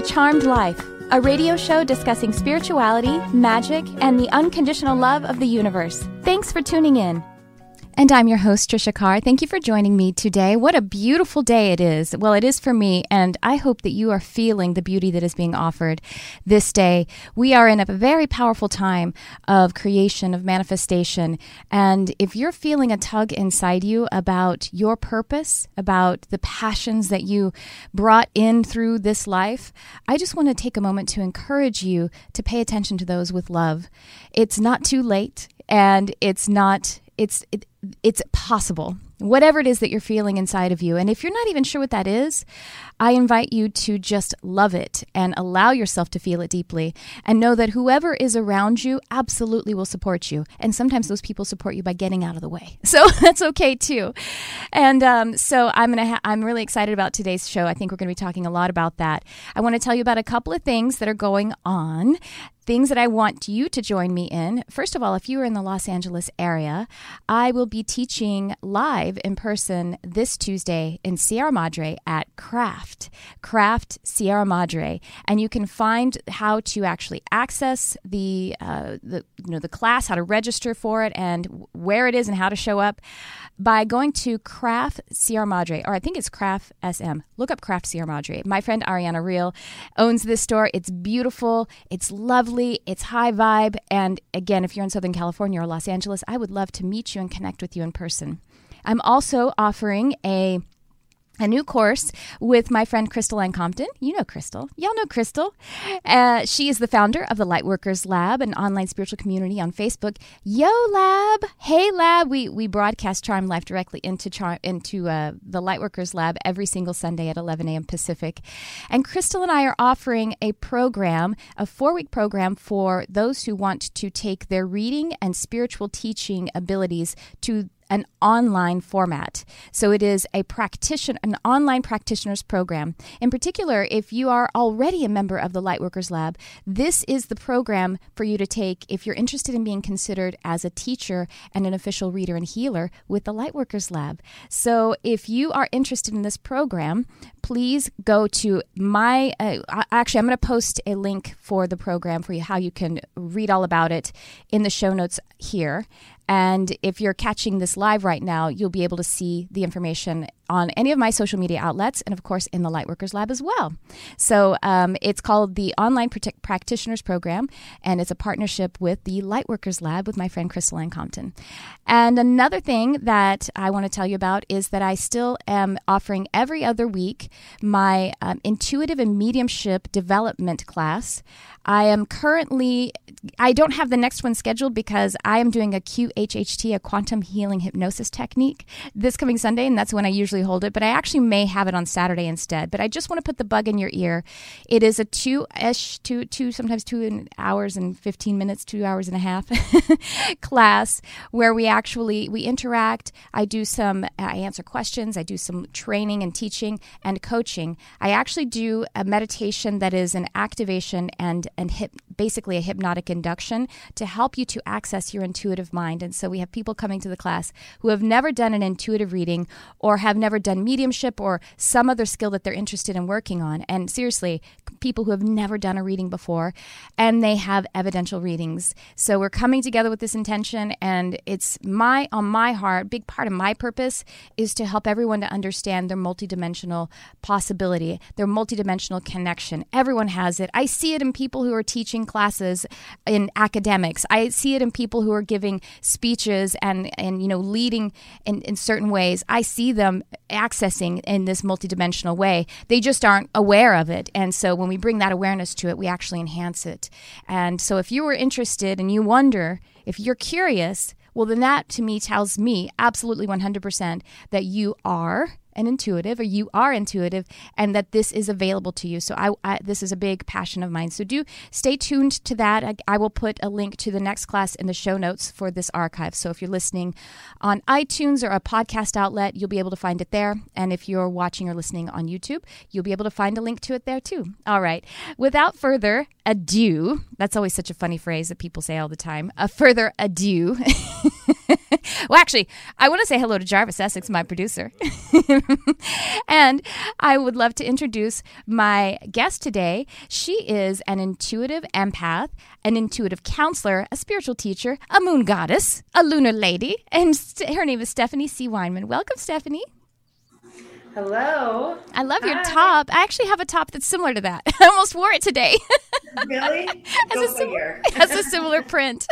to Charmed Life, a radio show discussing spirituality, magic, and the unconditional love of the universe. Thanks for tuning in. And I'm your host, Trisha Carr. Thank you for joining me today. What a beautiful day it is. Well, it is for me, and I hope that you are feeling the beauty that is being offered this day. We are in a very powerful time of creation, of manifestation. And if you're feeling a tug inside you about your purpose, about the passions that you brought in through this life, I just want to take a moment to encourage you to pay attention to those with love. It's not too late and it's not it's it, it's possible. Whatever it is that you're feeling inside of you. And if you're not even sure what that is i invite you to just love it and allow yourself to feel it deeply and know that whoever is around you absolutely will support you. And sometimes those people support you by getting out of the way. So that's okay too. And um, so i'm gonna ha- i'm really excited about today's show. I think we're gonna be talking a lot about that. I want to tell you about a couple of things that are going on things that I want you to join me in. First of all, if you are in the Los Angeles area, I will be teaching live in person this Tuesday in Sierra Madre at Craft, Craft Sierra Madre, and you can find how to actually access the uh, the you know the class, how to register for it, and where it is and how to show up by going to Craft Sierra Madre, or I think it's Craft SM. Look up Craft Sierra Madre. My friend Ariana Real owns this store. It's beautiful. It's lovely, it's high vibe. And again, if you're in Southern California or Los Angeles, I would love to meet you and connect with you in person. I'm also offering a a new course with my friend Crystal Ann Compton. You know Crystal. Y'all know Crystal. Uh, she is the founder of the Lightworkers Lab, an online spiritual community on Facebook. Yo Lab, hey Lab. We we broadcast Charm Life directly into Charm into uh, the Lightworkers Lab every single Sunday at 11 a.m. Pacific. And Crystal and I are offering a program, a four week program for those who want to take their reading and spiritual teaching abilities to an online format. So it is a practitioner, an online practitioner's program. In particular, if you are already a member of the Lightworkers Lab, this is the program for you to take if you're interested in being considered as a teacher and an official reader and healer with the Lightworkers Lab. So if you are interested in this program, please go to my. Uh, actually, I'm going to post a link for the program for you, how you can read all about it in the show notes here. And if you're catching this live right now, you'll be able to see the information on any of my social media outlets and, of course, in the Lightworkers Lab as well. So um, it's called the Online Practitioners Program, and it's a partnership with the Lightworkers Lab with my friend Crystal Ann Compton. And another thing that I want to tell you about is that I still am offering every other week my um, intuitive and mediumship development class. I am currently, I don't have the next one scheduled because I am doing a QHHT, a quantum healing hypnosis technique, this coming Sunday, and that's when I usually hold it. But I actually may have it on Saturday instead. But I just want to put the bug in your ear. It is a two ish, two, two, sometimes two hours and 15 minutes, two hours and a half class where we actually, we interact. I do some, I answer questions. I do some training and teaching and coaching. I actually do a meditation that is an activation and and hip, basically a hypnotic induction to help you to access your intuitive mind. And so we have people coming to the class who have never done an intuitive reading or have never done mediumship or some other skill that they're interested in working on. And seriously, people who have never done a reading before and they have evidential readings. So we're coming together with this intention and it's my on my heart, big part of my purpose is to help everyone to understand their multidimensional possibility, their multidimensional connection. Everyone has it. I see it in people people who are teaching classes in academics. I see it in people who are giving speeches and, and you know, leading in, in certain ways. I see them accessing in this multidimensional way. They just aren't aware of it. And so when we bring that awareness to it, we actually enhance it. And so if you were interested and you wonder, if you're curious, well, then that to me tells me absolutely 100% that you are an intuitive or you are intuitive and that this is available to you. So I, I, this is a big passion of mine. So do stay tuned to that. I, I, will put a link to the next class in the show notes for this archive. So if you're listening on itunes or a podcast outlet you'll be able to find it there. And if you're watching or listening on youtube you'll be able to find a link to it there too. All right. Without further ado that's always such a funny phrase that people say all the time. A further ado. Well, actually, I want to say hello to Jarvis Essex, my producer. and I would love to introduce my guest today. She is an intuitive empath, an intuitive counselor, a spiritual teacher, a moon goddess, a lunar lady, and her name is Stephanie C. Weinman. Welcome, Stephanie. Hello. I love Hi. your top. I actually have a top that's similar to that. I almost wore it today. Really? Go a sim- has a similar print.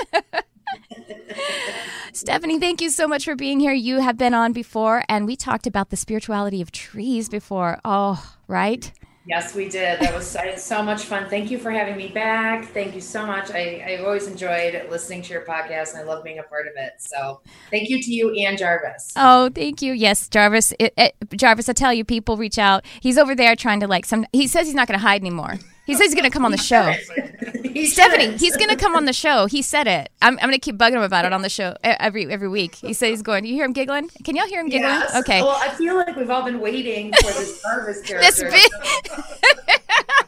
Stephanie, thank you so much for being here. You have been on before, and we talked about the spirituality of trees before. Oh, right? Yes, we did. That was so much fun. Thank you for having me back. Thank you so much. I, I've always enjoyed listening to your podcast and I love being a part of it. So thank you to you and Jarvis. Oh, thank you. Yes, Jarvis. It, it, Jarvis, I tell you, people reach out. He's over there trying to like some, he says he's not going to hide anymore. He says he's going to come on the show. he Stephanie, he's going to come on the show. He said it. I'm, I'm going to keep bugging him about it on the show every every week. He says he's going. Do you hear him giggling? Can y'all hear him giggling? Yes. Okay. Well, I feel like we've all been waiting for this Jarvis character. this big.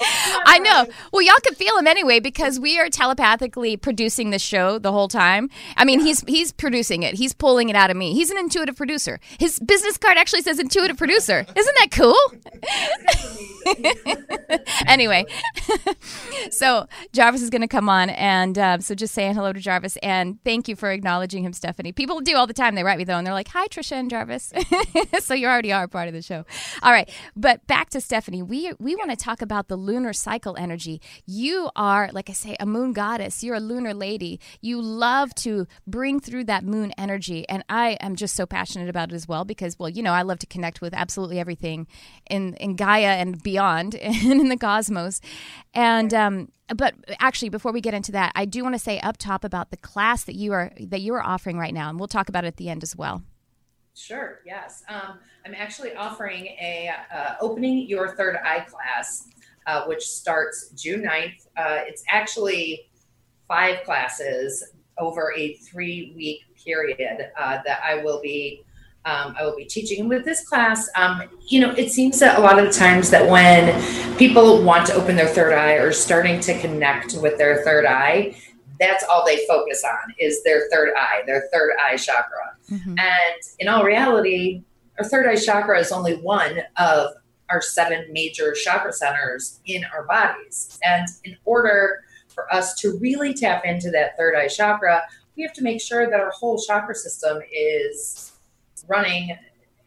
I know. Well, y'all could feel him anyway because we are telepathically producing the show the whole time. I mean, he's he's producing it. He's pulling it out of me. He's an intuitive producer. His business card actually says intuitive producer. Isn't that cool? anyway, so Jarvis is going to come on, and uh, so just saying hello to Jarvis and thank you for acknowledging him, Stephanie. People do all the time. They write me though, and they're like, "Hi, Trisha and Jarvis." so you already are a part of the show. All right, but back to Stephanie. We we want to talk about the lunar cycle energy. You are, like I say, a moon goddess. You're a lunar lady. You love to bring through that moon energy. And I am just so passionate about it as well because, well, you know, I love to connect with absolutely everything in, in Gaia and beyond and in the cosmos. And, um, but actually before we get into that i do want to say up top about the class that you are that you are offering right now and we'll talk about it at the end as well Sure. Yes. Um, I'm actually offering a uh, opening your third eye class uh, which starts June 9th. Uh, it's actually five classes over a three week period uh, that I will be. Um, I will be teaching. And with this class, um, you know, it seems that a lot of the times that when people want to open their third eye or starting to connect with their third eye, that's all they focus on is their third eye, their third eye chakra. Mm-hmm. And in all reality, our third eye chakra is only one of our seven major chakra centers in our bodies. And in order for us to really tap into that third eye chakra, we have to make sure that our whole chakra system is running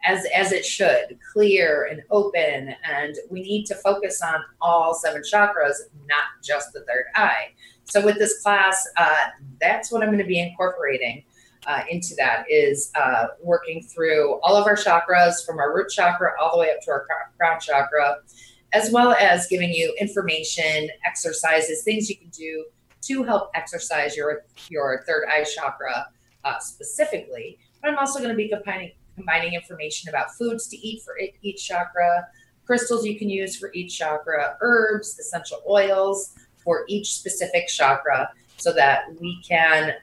as as it should, clear and open. And we need to focus on all seven chakras, not just the third eye. So with this class, uh, that's what I'm going to be incorporating uh, into that is uh, working through all of our chakras from our root chakra all the way up to our crown chakra, as well as giving you information, exercises, things you can do to help exercise your your third eye chakra uh, specifically. But I'm also going to be combining combining information about foods to eat for each chakra, crystals you can use for each chakra, herbs, essential oils for each specific chakra, so that we can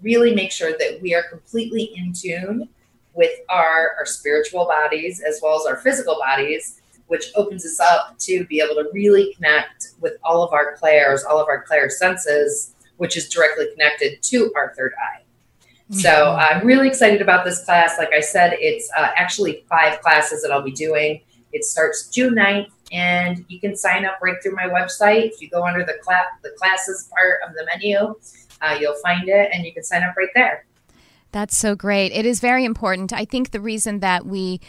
really make sure that we are completely in tune with our, our spiritual bodies as well as our physical bodies, which opens us up to be able to really connect with all of our clairs, all of our clair senses, which is directly connected to our third eye. So mm-hmm. I'm really excited about this class. Like I said, it's uh, actually five classes that I'll be doing. It starts June 9th, and you can sign up right through my website. If you go under the, cl- the classes part of the menu, uh, you'll find it and you can sign up right there. That's so great. It is very important. I think the reason that we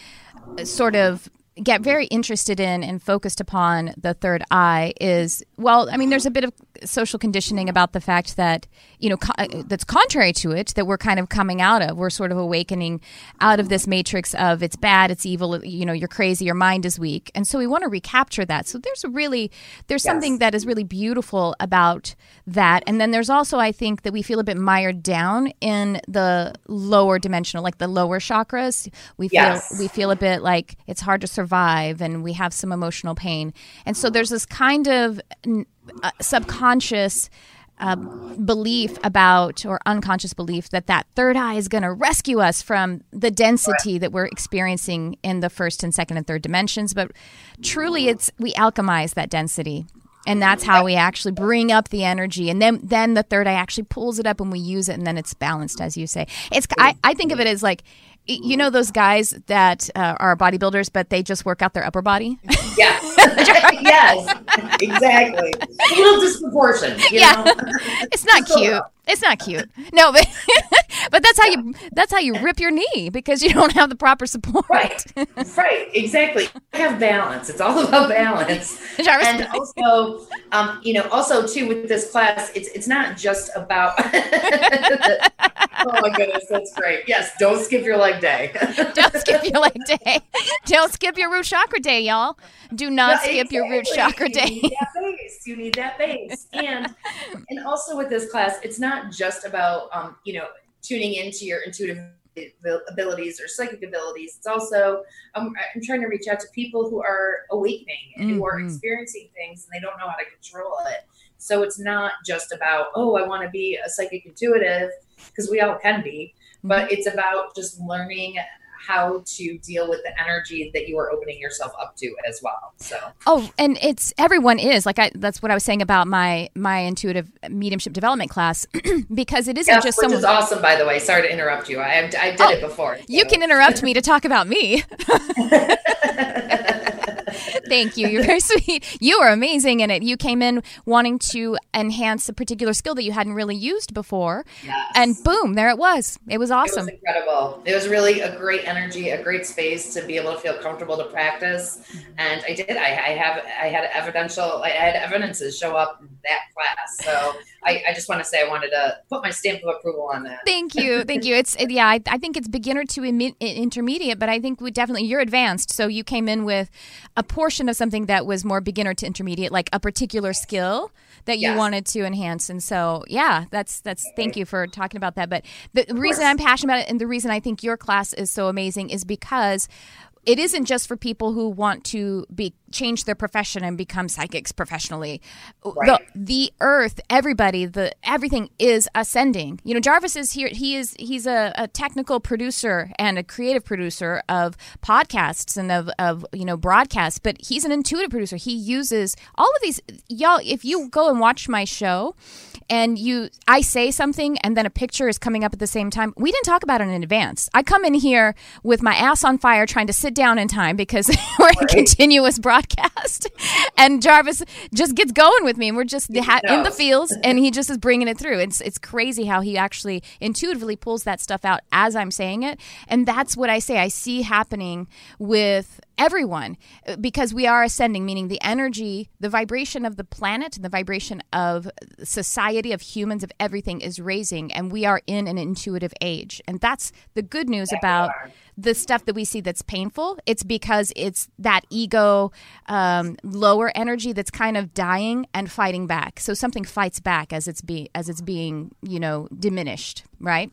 sort of get very interested in and focused upon the third eye is well i mean there's a bit of social conditioning about the fact that you know co- uh, that's contrary to it that we're kind of coming out of. We're sort of awakening out of this matrix of it's bad it's evil you know you're crazy your mind is weak. And so we want to recapture that. So there's really there's yes. something that is really beautiful about that. And then there's also i think that we feel a bit mired down in the lower dimensional like the lower chakras. We feel yes. we feel a bit like it's hard to survive and we have some emotional pain. And so there's this kind of uh, subconscious uh, belief about or unconscious belief that that third eye is going to rescue us from the density that we're experiencing in the first and second and third dimensions. But truly it's we alchemize that density and that's how we actually bring up the energy. And then then the third eye actually pulls it up and we use it and then it's balanced as you say. It's i, I think of it as like you know those guys that uh, are bodybuilders but they just work out their upper body? Yeah. Yes. Exactly. A little disproportion yeah. it's not cute. it's not cute. No but but that's how you that's how you rip your knee because you don't have the proper support. Right. Right. Exactly. Have balance. It's all about balance. And also um, you know also too with this class it's it's not just about oh my goodness that's great yes don't skip your leg day don't skip your leg day don't skip your root chakra day y'all do not skip exactly. your root chakra day you need that base you need that base and and also with this class it's not just about um, you know tuning into your intuitive abilities or psychic abilities. It's also um, I'm trying to reach out to people who are awakening and mm-hmm. who are mm-hmm. experiencing things and they don't know how to control it. So it's not just about oh I want to be a psychic intuitive because we all can be, but mm-hmm. it's about just learning how to deal with the energy that you are opening yourself up to as well. So Oh, and it's everyone is like I that's what I was saying about my my intuitive mediumship development class because it isn't yes, just which someone is awesome by the way. Sorry to interrupt you. I I did oh, it before. So. You can interrupt me to talk about me. Thank you. You're very sweet. You were amazing in it. You came in wanting to enhance a particular skill that you hadn't really used before. Yes. And boom, there it was. It was awesome. It was incredible. It was really a great energy, a great space to be able to feel comfortable to practice. Mm-hmm. And I did. I, I have I had evidential I had evidences show up in that class. So I, I just want to say I wanted to put my stamp of approval on that. Thank you. Thank you. It's yeah, I, I think it's beginner to intermediate, but I think we definitely you're advanced. So you came in with a portion of something that was more beginner to intermediate, like a particular skill that you yes. wanted to enhance. And so, yeah, that's that's thank you for talking about that. But the reason I'm passionate about it and the reason I think your class is so amazing is because it isn't just for people who want to be change their profession and become psychics professionally. Right. The, the earth, everybody, the everything is ascending. You know, Jarvis is here. He is he's a, a technical producer and a creative producer of podcasts and of, of you know broadcasts, but he's an intuitive producer. He uses all of these y'all. If you go and watch my show, and you I say something and then a picture is coming up at the same time. We didn't talk about it in advance. I come in here with my ass on fire trying to sit down in time because we're right. in continuous broadcast. and Jarvis just gets going with me and we're just ha- in the fields and he just is bringing it through. It's it's crazy how he actually intuitively pulls that stuff out as I'm saying it. And that's what I say I see happening with everyone uh, because we are ascending meaning the energy the vibration of the planet and the vibration of society of humans of everything is raising and we are in an intuitive age and that's the good news about the stuff that we see that's painful it's because it's that ego um, lower energy that's kind of dying and fighting back so something fights back as it's being as it's being you know diminished right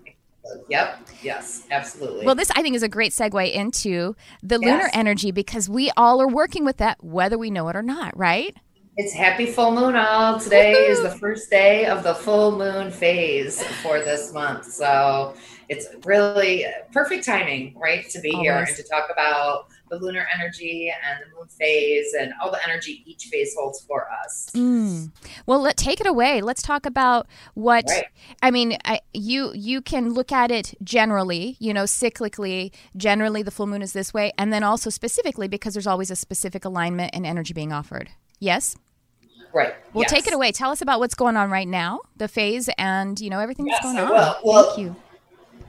Yep. Yes, absolutely. Well, this I think is a great segue into the yes. lunar energy because we all are working with that whether we know it or not, right? It's happy full moon all. Today Woo-hoo! is the first day of the full moon phase for this month. So it's really perfect timing, right, to be Always. here and to talk about the lunar energy and the moon phase and all the energy each phase holds for us. Mm. Well, let take it away. Let's talk about what right. I mean. I, you you can look at it generally, you know, cyclically. Generally, the full moon is this way, and then also specifically because there's always a specific alignment and energy being offered. Yes. Right. Well, yes. take it away. Tell us about what's going on right now, the phase, and you know everything yes, that's going on. Well, well, Thank you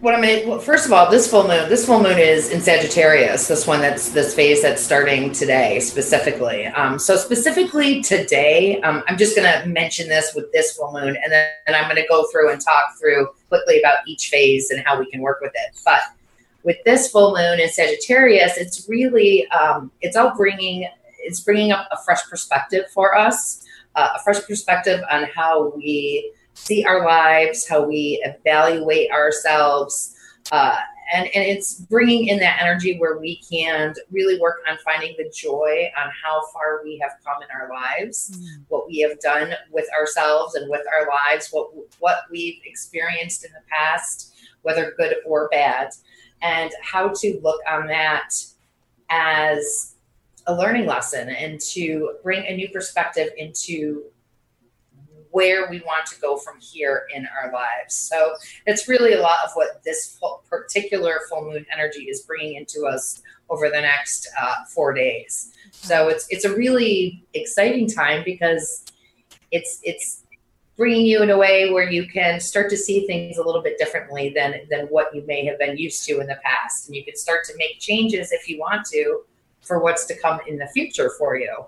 what I'm going well, first of all, this full moon, this full moon is in Sagittarius, this one that's this phase that's starting today specifically. Um, so specifically today, um, I'm just going to mention this with this full moon, and then and I'm going to go through and talk through quickly about each phase and how we can work with it. But with this full moon in Sagittarius, it's really, um, it's all bringing, it's bringing up a fresh perspective for us, uh, a fresh perspective on how we see our lives, how we evaluate ourselves. Uh, and, and it's bringing in that energy where we can really work on finding the joy on how far we have come in our lives, mm. what we have done with ourselves and with our lives, what what we've experienced in the past, whether good or bad, and how to look on that as a learning lesson and to bring a new perspective into where we want to go from here in our lives. So it's really a lot of what this particular full moon energy is bringing into us over the next uh, four days. So it's it's a really exciting time because it's it's bringing you in a way where you can start to see things a little bit differently than than what you may have been used to in the past, and you can start to make changes if you want to for what's to come in the future for you.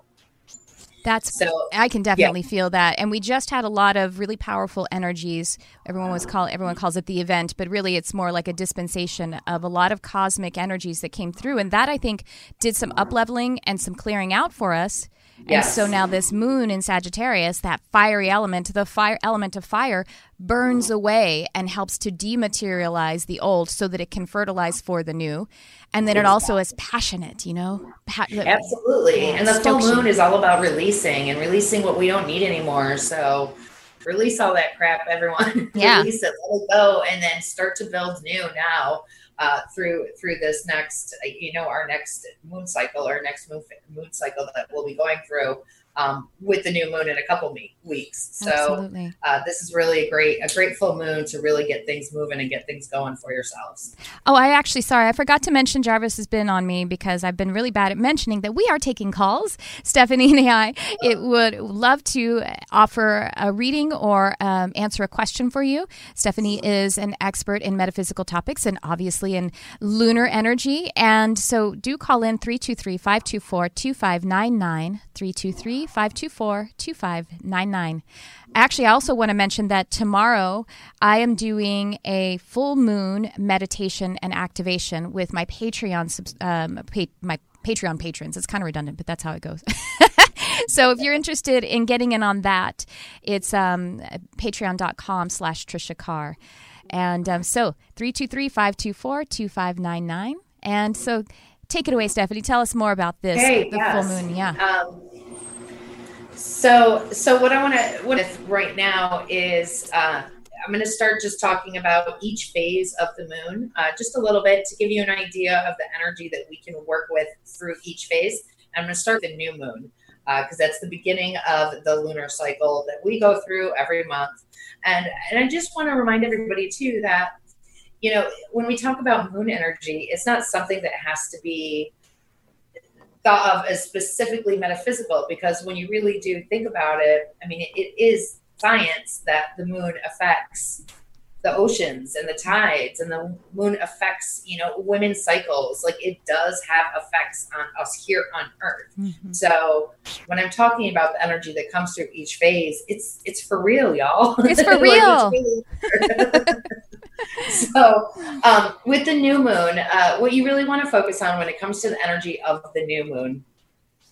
That's so. I can definitely yeah. feel that, and we just had a lot of really powerful energies. Everyone was call everyone calls it the event, but really it's more like a dispensation of a lot of cosmic energies that came through, and that I think did some up leveling and some clearing out for us Yes. And so now this moon in Sagittarius, that fiery element, the fire element of fire, burns away and helps to dematerialize the old so that it can fertilize for the new. And then it also is passionate, you know? Pa- Absolutely. and the full moon is all about releasing and releasing what we don't need anymore. So release all that crap, everyone. Yeah. release it, let it go, and then start to build new now uh, through through this next, you know, our next moon cycle, our next moon moon cycle that we'll be going through um, with the new moon in a couple me- weeks. So uh, this is really a great a great full moon to really get things moving and get things going for yourselves. Oh, I actually sorry I forgot to mention Jarvis has been on me because I've been really bad at mentioning that we are taking calls. Stephanie and I it would love to offer a reading or um, answer a question for you. Stephanie is an expert in metaphysical topics and obviously in lunar energy, and so do call in 323 524 2599 323 524 2599. Actually, I also want to mention that tomorrow I am doing a full moon meditation and activation with my Patreon, um, my Patreon patrons. It's kind of redundant, but that's how it goes. so if you're interested in getting in on that, it's um, patreon.com slash Trisha Carr. And um, so 323 524 2599. And so take it away, Stephanie. Tell us more about this. Hey, the yes. full moon. Yeah. Um, so, so what I want to with right now is uh, I'm going to start just talking about each phase of the moon, uh, just a little bit to give you an idea of the energy that we can work with through each phase. I'm going to start the new moon because uh, that's the beginning of the lunar cycle that we go through every month. And and I just want to remind everybody too that you know when we talk about moon energy, it's not something that has to be thought of as specifically metaphysical because when you really do think about it, I mean, it, it is science that the moon affects the oceans and the tides and the moon affects you know women's cycles. Like it does have effects on us here on earth. Mm-hmm. so when i'm talking about the energy that comes through each phase it's it's for real y'all. It's for real so um, with the new moon uh, what you really want to focus on when it comes to the energy of the new moon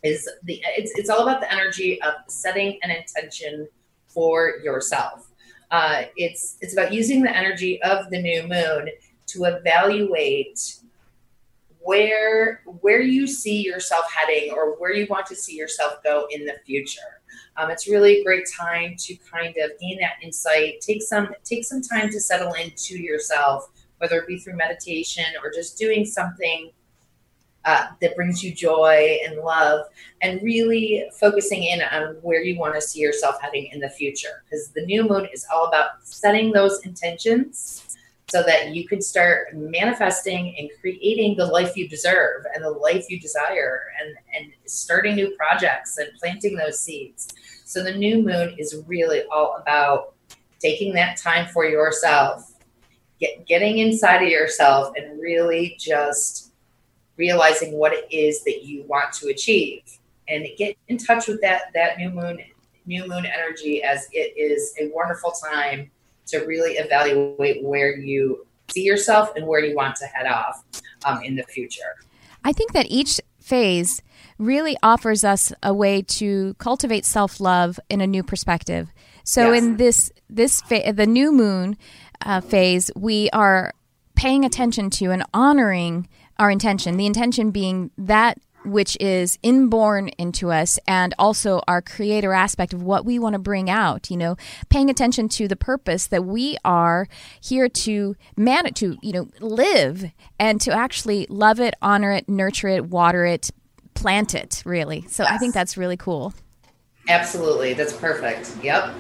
is the it's, it's all about the energy of setting an intention for yourself uh, it's it's about using the energy of the new moon to evaluate where where you see yourself heading or where you want to see yourself go in the future. Um, it's really a great time to kind of gain that insight. Take some take some time to settle into yourself, whether it be through meditation or just doing something uh, that brings you joy and love, and really focusing in on where you want to see yourself heading in the future. Because the new moon is all about setting those intentions so that you can start manifesting and creating the life you deserve and the life you desire and, and starting new projects and planting those seeds. So the new moon is really all about taking that time for yourself, get, getting inside of yourself and really just realizing what it is that you want to achieve and get in touch with that that new moon new moon energy as it is a wonderful time to really evaluate where you see yourself and where you want to head off um, in the future i think that each phase really offers us a way to cultivate self-love in a new perspective so yes. in this this fa- the new moon uh, phase we are paying attention to and honoring our intention. The intention being that which is inborn into us and also our creator aspect of what we want to bring out you know paying attention to the purpose that we are here to man to you know live and to actually love it honor it nurture it water it plant it really. So yes. I think that's really cool. Absolutely, that's perfect. Yep,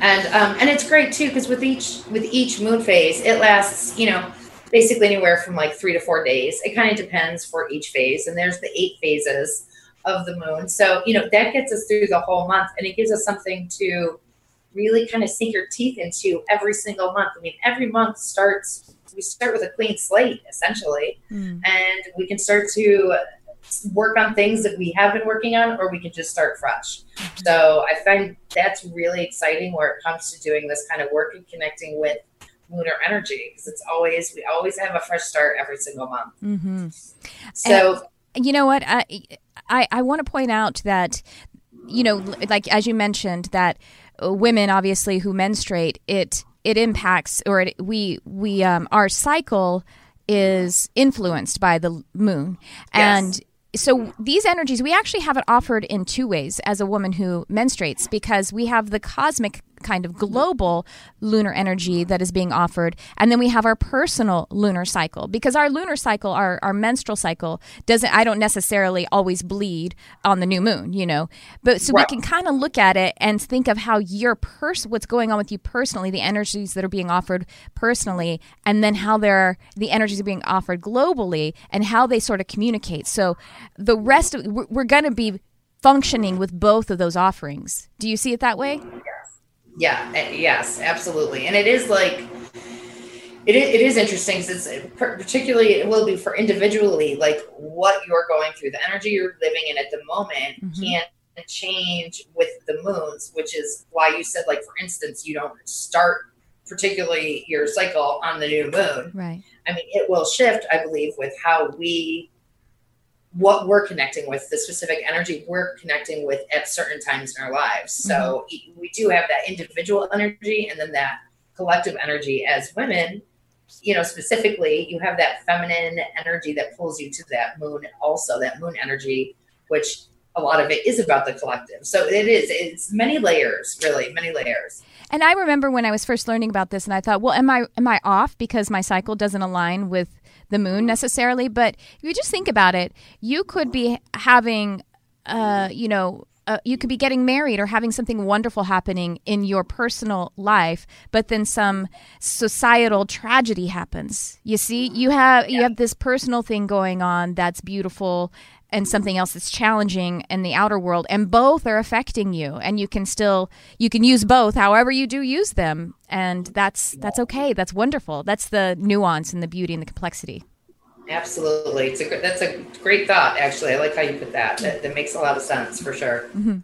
and um, and it's great too because with each with each moon phase, it lasts you know basically anywhere from like three to four days. It kind of depends for each phase, and there's the eight phases of the moon. So you know that gets us through the whole month, and it gives us something to really kind of sink your teeth into every single month. I mean, every month starts we start with a clean slate essentially, mm. and we can start to work on things that we have been working on, or we can just start fresh. Mm-hmm. So I find that's really exciting where it comes to doing this kind of work and connecting with lunar energy because it's always we always have a fresh start every single month. Mm-hmm. So and you know what I I, I want to point out that you know like as you mentioned that women obviously who menstruate it it impacts or it, we we um, our cycle is influenced by the moon and yes so these energies we actually have it offered in two ways as a woman who menstruates because we have the cosmic kind of global lunar energy that is being offered. And then we have our personal lunar cycle because our lunar cycle, our, our menstrual cycle, doesn't, I don't necessarily always bleed on the new moon, you know. But so right. we can kind of look at it and think of how your person, what's going on with you personally, the energies that are being offered personally, and then how they're, the energies are being offered globally and how they sort of communicate. So the rest of, we're going to be functioning with both of those offerings. Do you see it that way? Yeah. Eh, yes. Absolutely. And it is like it is, it is interesting because it's particularly it will be for individually like what you're going through the energy you're living in at the moment mm-hmm. can't change with the moons which is why you said like for instance you don't start particularly your cycle on the new moon right i mean it will shift i believe with how we what we're connecting with, the specific energy we're connecting with at certain times in our lives. So mm-hmm. we do have that individual energy and then that collective energy as women. You know, specifically, you have that feminine energy that pulls you to that moon, also that moon energy, which a lot of it is about the collective. So it is, it's many layers, really, many layers. And I remember when I was first learning about this, and I thought, well, am I am I off because my cycle doesn't align with the moon necessarily, but if you just think about it, you could be having, uh, you know, uh, you could be getting married or having something wonderful happening in your personal life, but then some societal tragedy happens. You see, you have you have this personal thing going on that's beautiful and something else that's challenging in the outer world and both are affecting you and you can still you can use both however you do use them and that's that's okay. That's wonderful. That's the nuance and the beauty and the complexity. Absolutely. It's a that's a great thought actually. I like how you put that. That, that makes a lot of sense for sure. Mm-hmm.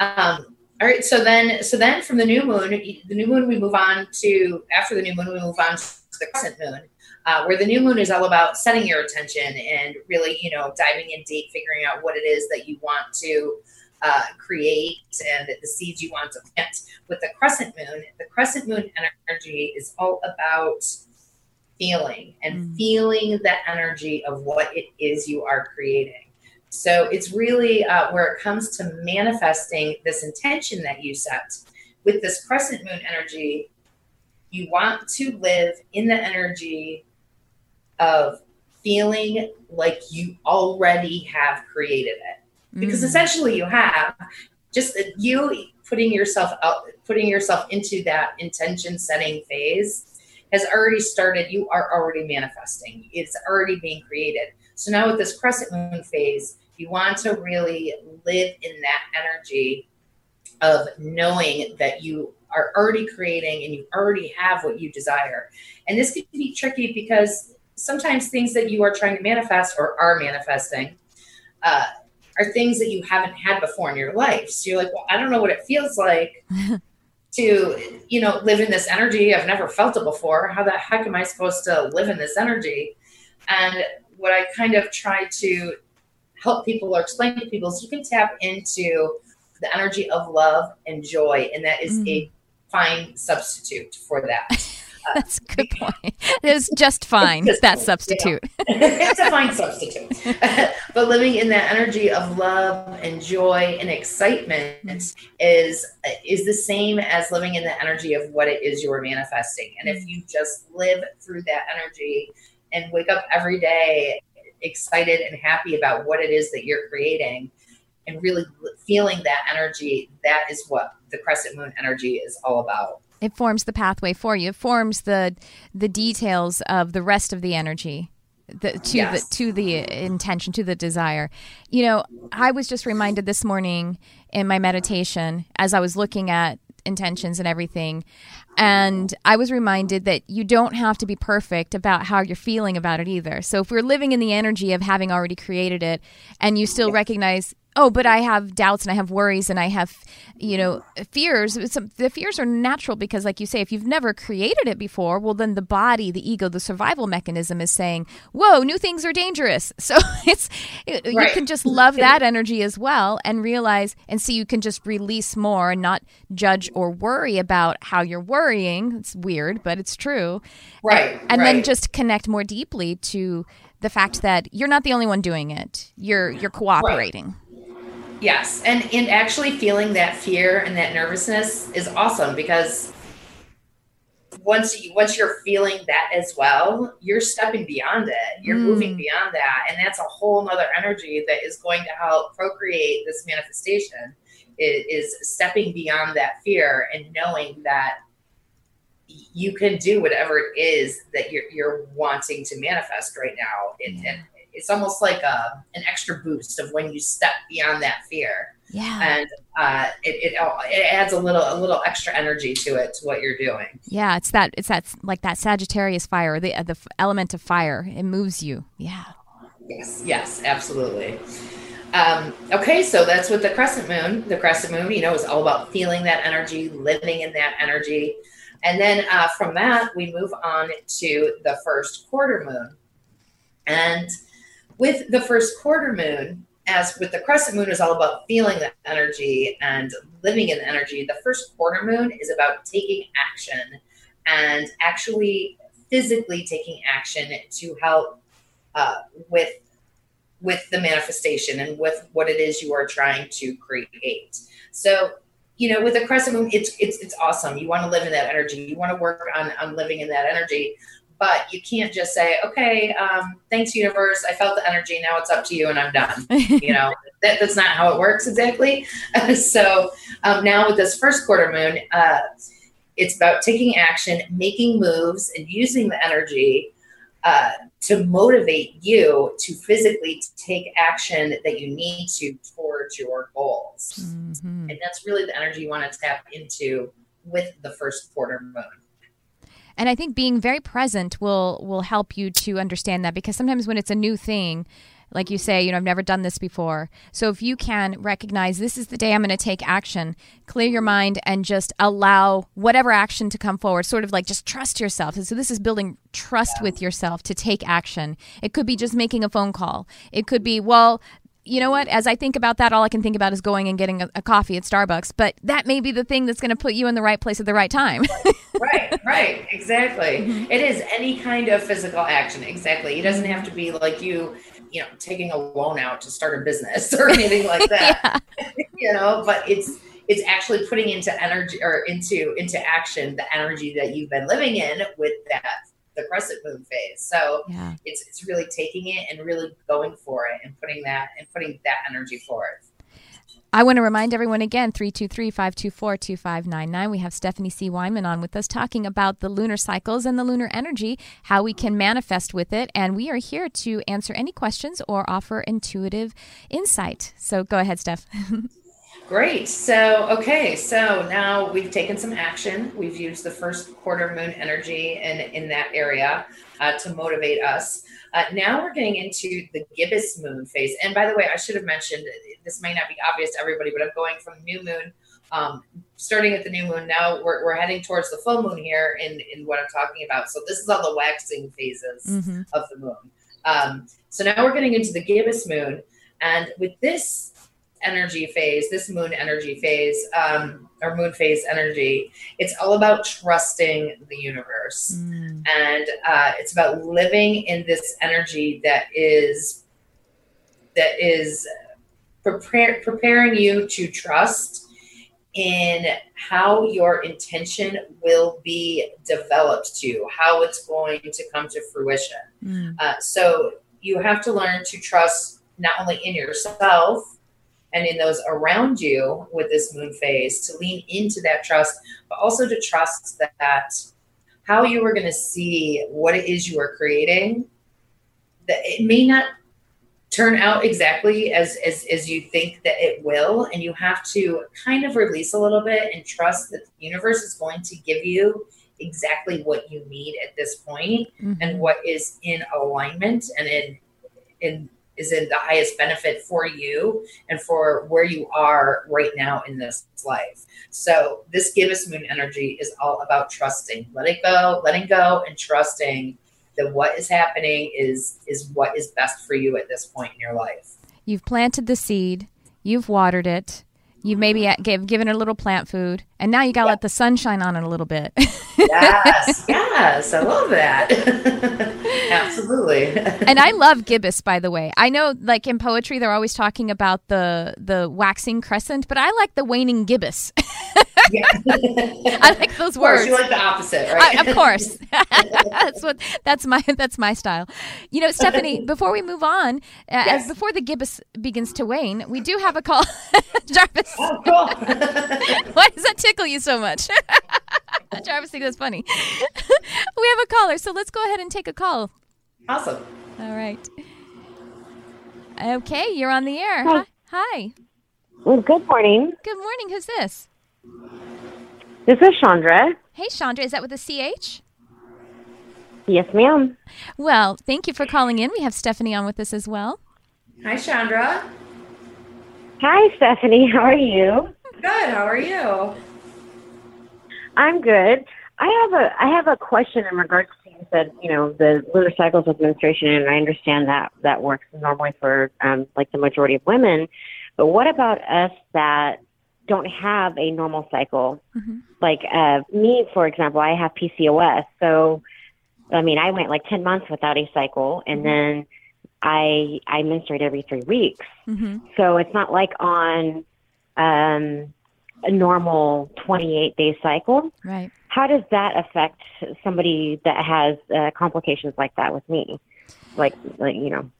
um, all right so then so then from the new moon the new moon we move on to after the new moon we move on to the crescent moon uh, where the new moon is all about setting your attention and really, you know, diving in deep, figuring out what it is that you want to uh, create and the seeds you want to plant. With the crescent moon, the crescent moon energy is all about feeling and mm. feeling that energy of what it is you are creating. So it's really uh, where it comes to manifesting this intention that you set. With this crescent moon energy, you want to live in the energy of feeling like you already have created it. Because mm. essentially you have just you putting yourself out putting yourself into that intention setting phase has already started you are already manifesting it's already being created. So now with this crescent moon phase you want to really live in that energy of knowing that you are already creating and you already have what you desire. And this can be tricky because sometimes things that you are trying to manifest or are manifesting uh, are things that you haven't had before in your life. So you're like, well, I don't know what it feels like to, you know, live in this energy. I've never felt it before. How the heck am I supposed to live in this energy? And what I kind of try to help people or explain to people is you can tap into the energy of love and joy, and that is mm. a fine substitute for that. That's a good point. It is just fine, just that substitute. it's a fine substitute. but living in that energy of love and joy and excitement is is the same as living in the energy of what it is you're manifesting. And if mm-hmm. you just live through that energy and wake up every day excited and happy about what it is that you're creating and really feeling that energy, that is what the crescent moon energy is all about. It forms the pathway for you. It forms the the details of the rest of the energy. The, to yes. the to the intention to the desire you know i was just reminded this morning in my meditation as i was looking at intentions and everything and I was reminded that you don't have to be perfect about how you're feeling about it either. So if we're living in the energy of having already created it and you still recognize oh, but I have doubts and I have worries and I have, you know, fears. Some, the fears are natural because, like you say, if you've never created it before, well, then the body, the ego, the survival mechanism is saying, whoa, new things are dangerous. So it's, right. you can just love that energy as well and realize and see you can just release more and not judge or worry about how you're worrying. It's weird, but it's true. Right. And, and right. then just connect more deeply to the fact that you're not the only one doing it. You're you're cooperating. Right. Yes, and and actually feeling that fear and that nervousness is awesome because once you once you're feeling that as well, you're stepping beyond it. You're mm. moving beyond that, and that's a whole nother energy that is going to help procreate this manifestation. It is stepping beyond that fear and knowing that you can do whatever it is that you're, you're wanting to manifest right now. And, and it's almost like a, an extra boost of when you step beyond that fear. Yeah. And uh, it, it, it adds a little, a little extra energy to it, to what you're doing. Yeah. It's that, it's that, like that Sagittarius fire, the, the element of fire. It moves you. Yeah. Yes. Yes, absolutely. Um, okay, so that's with the crescent moon. The crescent moon, you know, is all about feeling that energy, living in that energy. And then uh, from that, we move on to the first quarter moon. And with the first quarter moon, as with the crescent moon is all about feeling the energy and living in the energy, the first quarter moon is about taking action and actually physically taking action to help uh, with with the manifestation and with what it is you are trying to create. So, you know, with the crescent moon, it's it's it's awesome. You want to live in that energy. You want to work on on living in that energy but you can't just say, okay, um, thanks, universe. I felt the energy. Now it's up to you, and I'm done. you know, that, that's not how it works exactly. so um, now with this first quarter moon, uh, it's about taking action, making moves, and using the energy uh, to motivate you to physically take action that you need to towards your goals. Mm-hmm. And that's really the energy you want to tap into with the first quarter moon and i think being very present will will help you to understand that because sometimes when it's a new thing like you say, you know, I've never done this before. So if you can recognize this is the day I'm going to take action, clear your mind and just allow whatever action to come forward, sort of like just trust yourself. so this is building trust with yourself to take action. It could be just making a phone call. It could be, well, you know what? As I think about that, all I can think about is going and getting a, a coffee at Starbucks. But that may be the thing that's going to put you in the right place at the right time. right, right, exactly. Mm-hmm. It is any kind of physical action. Exactly. It doesn't have to be like you, you know, taking a loan out to start a business or anything like that. you know, but it's it's actually putting into energy or into into action the energy that you've been living in with that the crescent moon phase. So yeah. it's it's really taking it and really going for it and putting that and putting that energy forth. I want to remind everyone again 323 524 2599. We have Stephanie C. Weinman on with us talking about the lunar cycles and the lunar energy, how we can manifest with it. And we are here to answer any questions or offer intuitive insight. So go ahead, Steph. Great. So, okay. So now we've taken some action. We've used the first quarter moon energy in, in that area uh, to motivate us. Uh, now we're getting into the gibbous moon phase. And by the way, I should have mentioned this may not be obvious to everybody, but I'm going from new moon, um, starting at the new moon. Now we're, we're heading towards the full moon here in, in what I'm talking about. So this is all the waxing phases mm-hmm. of the moon. Um, so now we're getting into the gibbous moon. And with this energy phase, this moon energy phase, um, or moon phase energy, it's all about trusting the universe. Mm. And uh, it's about living in this energy that is that is prepare, preparing you to trust in how your intention will be developed to, how it's going to come to fruition. Mm. Uh, so you have to learn to trust not only in yourself and in those around you with this moon phase to lean into that trust, but also to trust that, that how you are going to see what it is you are creating. That it may not turn out exactly as, as as you think that it will and you have to kind of release a little bit and trust that the universe is going to give you exactly what you need at this point mm-hmm. and what is in alignment and in in is in the highest benefit for you and for where you are right now in this life. So this gibbous moon energy is all about trusting, letting go, letting go and trusting that what is happening is is what is best for you at this point in your life. You've planted the seed, you've watered it, you've maybe uh, give, given her a little plant food, and now you got to let the sun shine on it a little bit. yes, yes, I love that. Absolutely. and I love gibbous, by the way. I know, like in poetry, they're always talking about the the waxing crescent, but I like the waning gibbous. I like those words. You like the opposite, right? I, of course. that's what that's my that's my style. You know, Stephanie. Before we move on, uh, yes. as before the gibbous begins to wane, we do have a call, Jarvis. Oh, cool. Why does that tickle you so much? Jarvis thinks that's funny. we have a caller, so let's go ahead and take a call. Awesome. All right. Okay, you're on the air. Hi. Hi. Well, good morning. Good morning. Who's this? This is Chandra. Hey, Chandra. Is that with a CH? Yes, ma'am. Well, thank you for calling in. We have Stephanie on with us as well. Hi, Chandra. Hi, Stephanie. How are you? Good. How are you? I'm good. I have a I have a question in regards to you said you know the lunar cycles of menstruation, and I understand that that works normally for um, like the majority of women. But what about us that don't have a normal cycle? Mm-hmm. Like uh, me, for example, I have PCOS, so I mean I went like ten months without a cycle, and mm-hmm. then I I menstruate every three weeks. Mm-hmm. So it's not like on um, a normal 28 day cycle. Right. How does that affect somebody that has uh, complications like that with me? Like, like you know.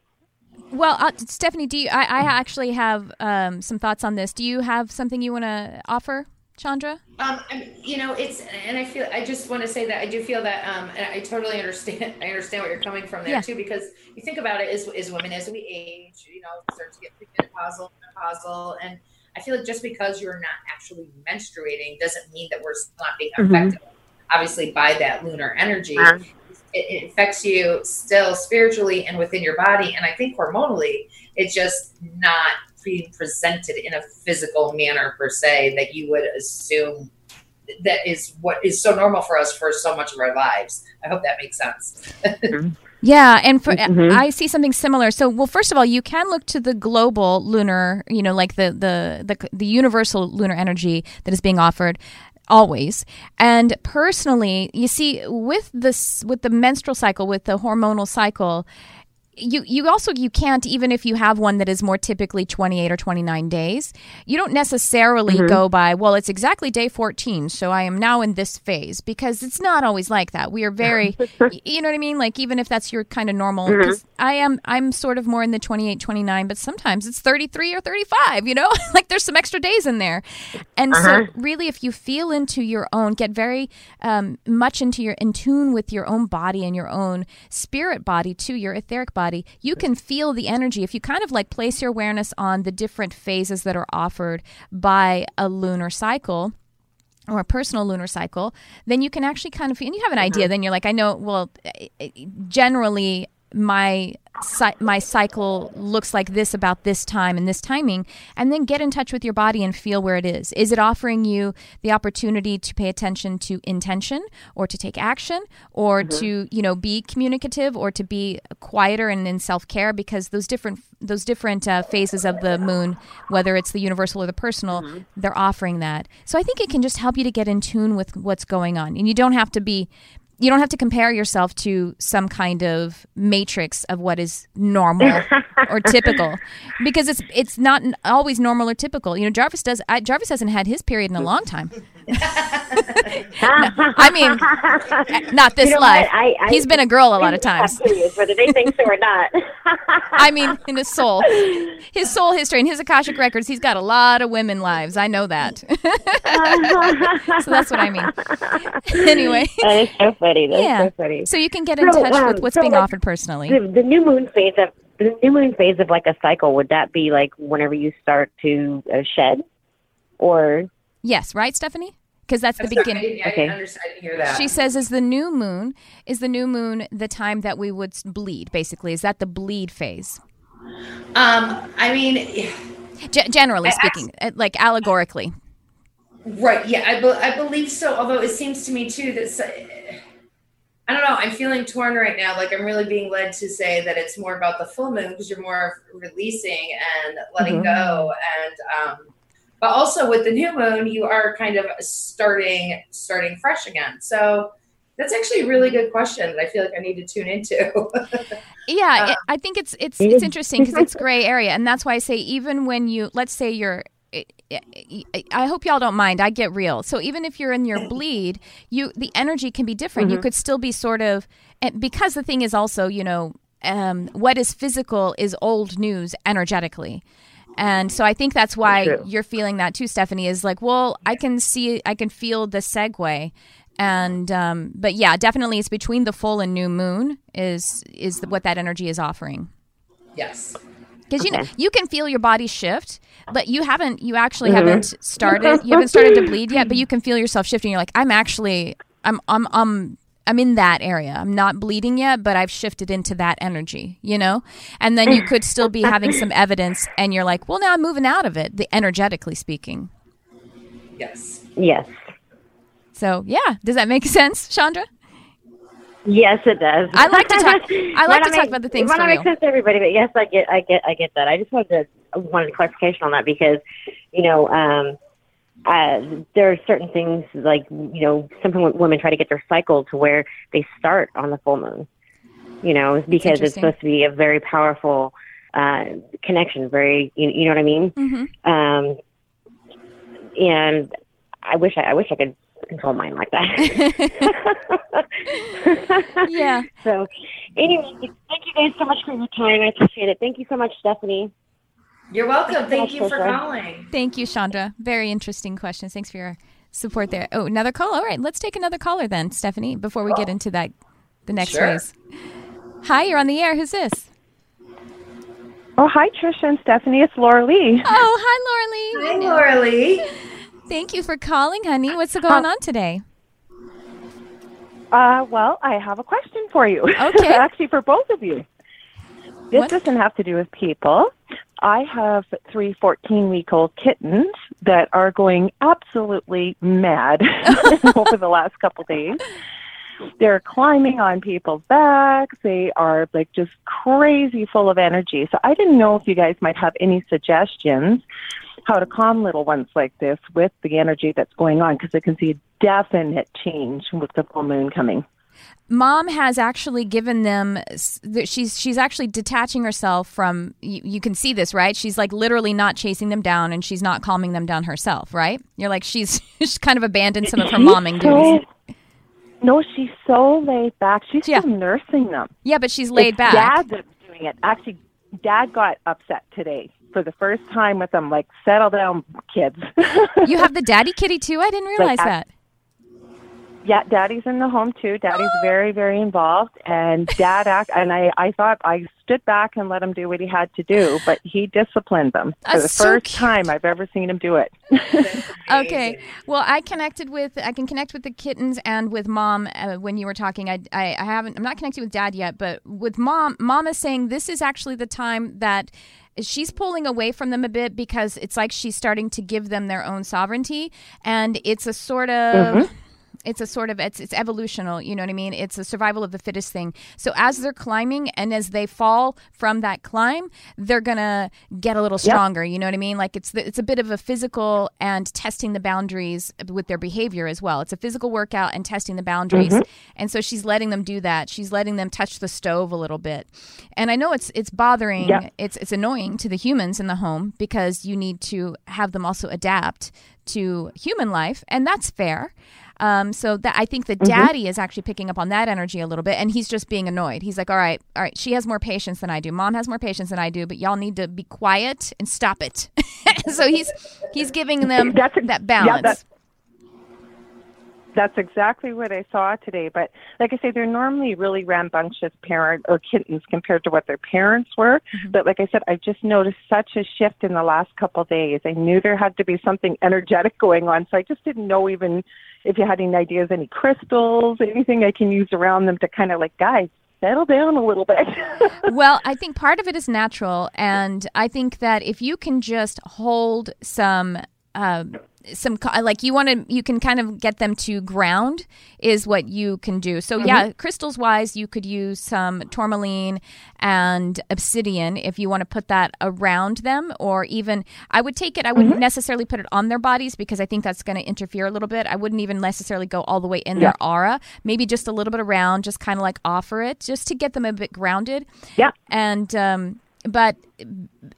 Well, uh, Stephanie, do you? I, I actually have um, some thoughts on this. Do you have something you want to offer, Chandra? Um, you know, it's and I feel I just want to say that I do feel that, um, and I totally understand. I understand where you're coming from there yeah. too, because you think about it as as women as we age, you know, start to get premenopausal, menopausal, and I feel like just because you're not actually menstruating doesn't mean that we're not being mm-hmm. affected, mm-hmm. obviously, by that lunar energy. Uh-huh. It, it, affects you still spiritually and within your body. And I think hormonally, it's just not being presented in a physical manner per se that you would assume that is what is so normal for us for so much of our lives. I hope that makes sense. Mm-hmm. Yeah, and for, mm-hmm. I see something similar. So, well, first of all, you can look to the global lunar, you know, like the the the, the universal lunar energy that is being offered always. And personally, you see with this with the menstrual cycle, with the hormonal cycle, you you also you can't even if you have one that is more typically 28 or 29 days you don't necessarily mm-hmm. go by well it's exactly day 14 so i am now in this phase because it's not always like that we are very you know what i mean like even if that's your kind of normal mm-hmm. i am i'm sort of more in the 28 29 but sometimes it's 33 or 35 you know like there's some extra days in there and uh-huh. so really if you feel into your own get very um, much into your in tune with your own body and your own spirit body to your etheric body body, you can feel the energy. If you kind of like place your awareness on the different phases that are offered by a lunar cycle, or a personal lunar cycle, then you can actually kind of, feel and you have an idea, uh-huh. then you're like, I know, well, generally my my cycle looks like this about this time and this timing and then get in touch with your body and feel where it is is it offering you the opportunity to pay attention to intention or to take action or mm-hmm. to you know be communicative or to be quieter and in self-care because those different those different uh, phases of the moon whether it's the universal or the personal mm-hmm. they're offering that so i think it can just help you to get in tune with what's going on and you don't have to be you don't have to compare yourself to some kind of matrix of what is normal or typical because it's it's not always normal or typical. You know, Jarvis does I, Jarvis hasn't had his period in a long time. I mean, not this You know life. I- I- He's been a girl a lot of times. whether they think so or not. I mean, in his soul, his soul history and his akashic records, he's got a lot of women lives. I know that. so that's what I mean. anyway, that is so funny. That's yeah. so funny. So you can get in So, touch with um, what's so, being like, offered personally. the, the new moon phase of the new moon phase of like a cycle would that be like whenever you start to uh, shed or Yes, right, Stephanie? Because that's the I'm sorry, I beginning. didn't, I Okay. didn't understand. I didn't hear that. She says, "Is the new moon is the new moon the time that we would bleed? Basically, is that the bleed phase? um, I mean, Ge- generally I speaking, uh, like allegorically. Right. Yeah, I, be- I believe so. Although it seems to me too that I don't know. I'm feeling torn right now. Like I'm really being led to say that it's more about the full moon because you're more releasing and letting Mhm. go, and um, but also with the new moon, you are kind of starting starting fresh again. So that's actually a really good question that I feel like I need to tune into. Yeah, Uh, it, I think it's it's it's interesting because it's gray area, and that's why I say even when you let's say you're. I- I I hope y'all don't mind. I get real. So even if you're in your bleed, you the energy can be different. You could still be sort of and because the thing is also, you know, um, what is physical is old news energetically. And so I think that's why you're feeling that too, Stephanie. Is like, well, I can see, I can feel the segue, and um, but yeah, definitely, it's between the full and new moon is is what that energy is offering. yes. Because you know you can feel your body shift, but you haven't, you actually haven't started, you haven't started to bleed yet, but you can feel yourself shifting. You're like, I'm actually, I'm, I'm, I'm. I'm in that area. I'm not bleeding yet, but I've shifted into that energy, you know? And then you could still be having some evidence and you're like, well, now I'm moving out of it, the energetically speaking. Yes. yes So yeah, does that make sense, Chandra? yes it does I like to talk- I like to not talk make- about the things it might for not make sense to everybody but yes i get i get i get that i just wanted to wanted clarification on that because you know um uh, there are certain things like you know some women try to get their cycle to where they start on the full moon you know because it's supposed to be a very powerful uh, connection very you, you know what i mean Mm-hmm. um, and I wish I, I wish I could control mine like that. Yeah. So, anyway, thank you guys so much for your time. I appreciate it. Thank you so much, Stephanie. You're welcome. Thank you for calling. Thank you, Chandra. Very interesting questions. Thanks for your support there. Oh, another call. All right, let's take another caller then, Stephanie, before we get into that the next Sure. phase. Hi, you're on the air. Who's this? Oh, hi, Trisha and Stephanie. It's Laura Lee. Oh, hi, Laura Lee. Hi, Laura Lee. Thank you for calling, honey. What's going on today? Uh, well, I have a question for you. Okay. Actually, for both of you. This What? doesn't have to do with people. I have three 14 week old kittens that are going absolutely mad over the last couple days. They're climbing on people's backs. They are like just crazy full of energy. So I didn't know if you guys might have any suggestions how to calm little ones like this with the energy that's going on because I can see a definite change with the full moon coming. Mom has actually given them. She's she's actually detaching herself from. You, you can see this, right? She's like literally not chasing them down, and she's not calming them down herself, right? You're like she's she's kind of abandoned some of her momming duties. No, she's so laid back. She's Yeah. still nursing them. Yeah, but she's laid it's back. Dad that's doing it. Actually, Dad got upset today for the first time with them. Like, settle down, kids. You have the daddy kitty too. I didn't realize I- that. Yeah, Daddy's in the home too. Daddy's very, very involved, and Dad act. And I, I thought I stood back and let him do what he had to do, but he disciplined them for That's the so first cute. time I've ever seen him do it. Okay. Well, I connected with I can connect with the kittens and with mom uh, when you were talking. I, I I haven't I'm not connected with dad yet, but with mom, mom is saying this is actually the time that she's pulling away from them a bit because it's like she's starting to give them their own sovereignty and it's a sort of it's a sort of it's it's evolutional you know what i mean? It's a survival of the fittest thing. So as they're climbing and as they fall from that climb they're gonna get a little stronger you know what i mean? Like it's the, it's a bit of a physical and testing the boundaries with their behavior as well. It's a physical workout and testing the boundaries. Mm-hmm. And so she's letting them do that. She's letting them touch the stove a little bit. And i know it's it's bothering Yeah. it's it's annoying to the humans in the home because you need to have them also adapt to human life, and that's fair. Um, so that I think the Mm-hmm. daddy is actually picking up on that energy a little bit, and he's just being annoyed. He's like, "All right, all right, she has more patience than I do. Mom has more patience than I do, but y'all need to be quiet and stop it." so he's he's giving them ex- that yeah, balance. That's- exactly what I saw today. But like I say, they're normally really rambunctious parent or kittens compared to what their parents were. Mm-hmm. But like I said, I just noticed such a shift in the last couple of days. I knew there had to be something energetic going on, so I just didn't know even if you had any ideas, any crystals, anything I can use around them to kind of like, guys, settle down a little bit. well, I think part of it is natural, and I think that if you can just hold some. Uh, some like you want to you can kind of get them to ground is what you can do. So yeah crystals wise you could use some tourmaline and obsidian if you want to put that around them or even i would take it i wouldn't necessarily put it on their bodies because i think that's going to interfere a little bit. I wouldn't even necessarily go all the way in their aura. Maybe just a little bit around just kind of like offer it just to get them a bit grounded. Yeah. and um but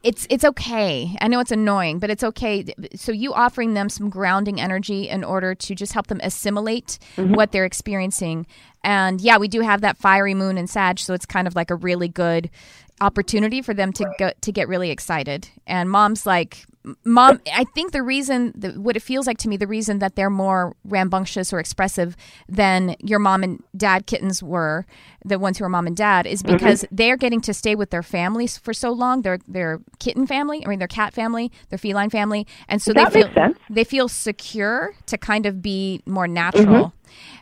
it's it's okay. I know it's annoying, but it's okay. So you offering them some grounding energy in order to just help them assimilate mm-hmm. what they're experiencing. And yeah, we do have that fiery moon in Sag, so it's kind of like a really good opportunity for them to go to get really excited. And mom's like mom i think the reason the, what it feels like to me the reason that they're more rambunctious or expressive than your mom and dad kittens were the ones who are mom and dad is mm-hmm. because they're getting to stay with their families for so long. Their their kitten family i mean their cat family their feline family. And so That they feel they feel secure to kind of be more mm-hmm. natural.